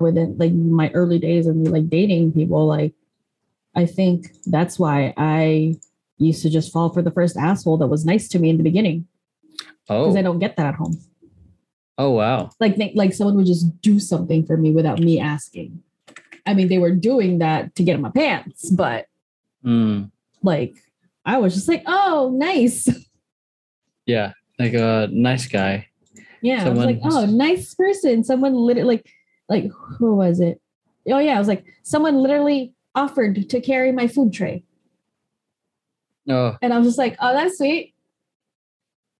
within like my early days of me like dating people, like I think that's why I used to just fall for the first asshole that was nice to me in the beginning Oh, because I don't get that at home. oh wow. Like they, like someone would just do something for me without me asking. I mean, they were doing that to get in my pants, but Mm, like I was just like, oh, nice. yeah, like a nice guy. Yeah, I was like, oh, nice person. Someone literally like like who was it? Oh yeah, I was like, someone literally offered to carry my food tray. Oh, And I was just like, oh, that's sweet.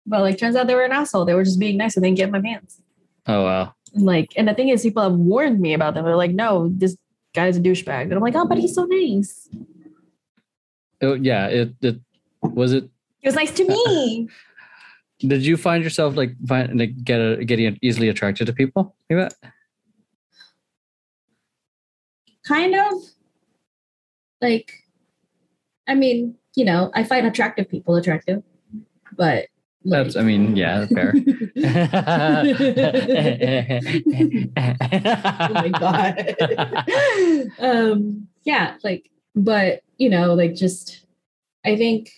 But like turns out they were an asshole. They were just being nice and they didn't get in my pants. oh wow. And, like, and the thing is people have warned me about them. They're like, no, this guy's a douchebag. And I'm like, oh, but he's so nice. Oh, yeah. It, it was it. He was nice to me. Did you find yourself like find like get a, getting easily attracted to people like that? Kind of. Like, I mean, you know, I find attractive people attractive, but like, That's. I mean, yeah, fair. oh my god um yeah like but you know like just i think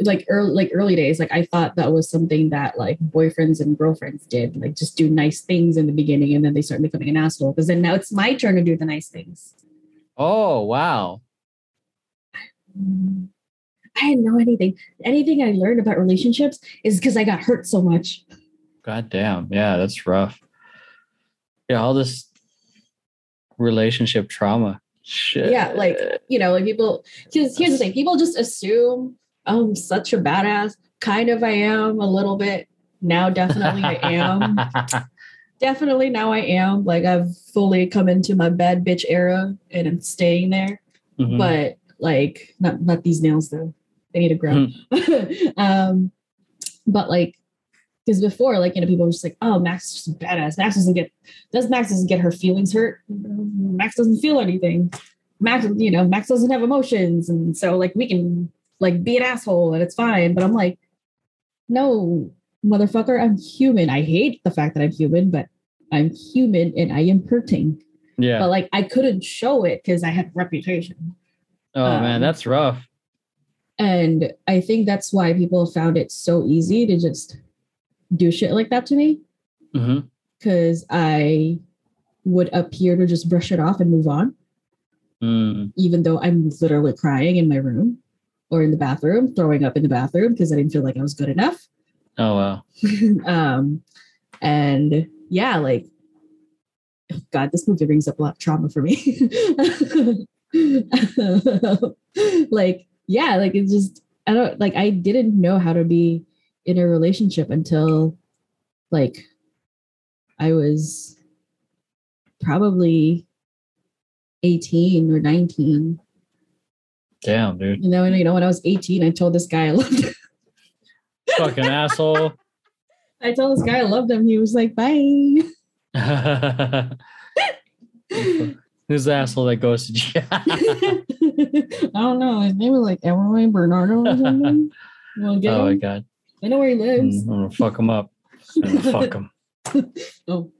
like early like early days like i thought that was something that like boyfriends and girlfriends did like just do nice things in the beginning and then they start becoming an asshole because then now it's my turn to do the nice things oh wow. I didn't know anything anything i learned about relationships is because i got hurt so much God damn. Yeah, that's rough. Yeah, all this relationship trauma. Shit. Yeah, like you know, like people. Because here's the thing: people just assume I'm such a badass. Kind of, I am a little bit now. Definitely, I am. definitely now, I am. Like I've fully come into my bad bitch era, and I'm staying there. Mhm. But like, not not these nails though. They need to grow. um, but like. Because before, like you know, people were just like, "Oh, Max is just a badass. Max doesn't get does Max doesn't get her feelings hurt. Max doesn't feel anything. Max, you know, Max doesn't have emotions, and so like we can like be an asshole and it's fine. But I'm like, no, motherfucker, I'm human. I hate the fact that I'm human, but I'm human and I am hurting. yeah. But like I couldn't show it because I had reputation. oh man, um, that's rough. And I think that's why people found it so easy to just do shit like that to me. hmm Cause I would appear to just brush it off and move on. Mm. even though I'm literally crying in my room or in the bathroom, throwing up in the bathroom because I didn't feel like I was good enough. Oh wow. um, and yeah, like, God, this movie brings up a lot of trauma for me. like, yeah, like it's just, I don't like, I didn't know how to be in a relationship until like I was probably 18 or 19. Damn, dude. You know, and you know, when I was 18, I told this guy I loved him. Fucking asshole. I told this guy I loved him. He was like, bye. Who's the asshole that goes to jail? I don't know. His name was like Emily Bernardo or something. You wanna get oh my god. I know where he lives. Mm, I'm gonna fuck him up. I'm gonna fuck him. Oh.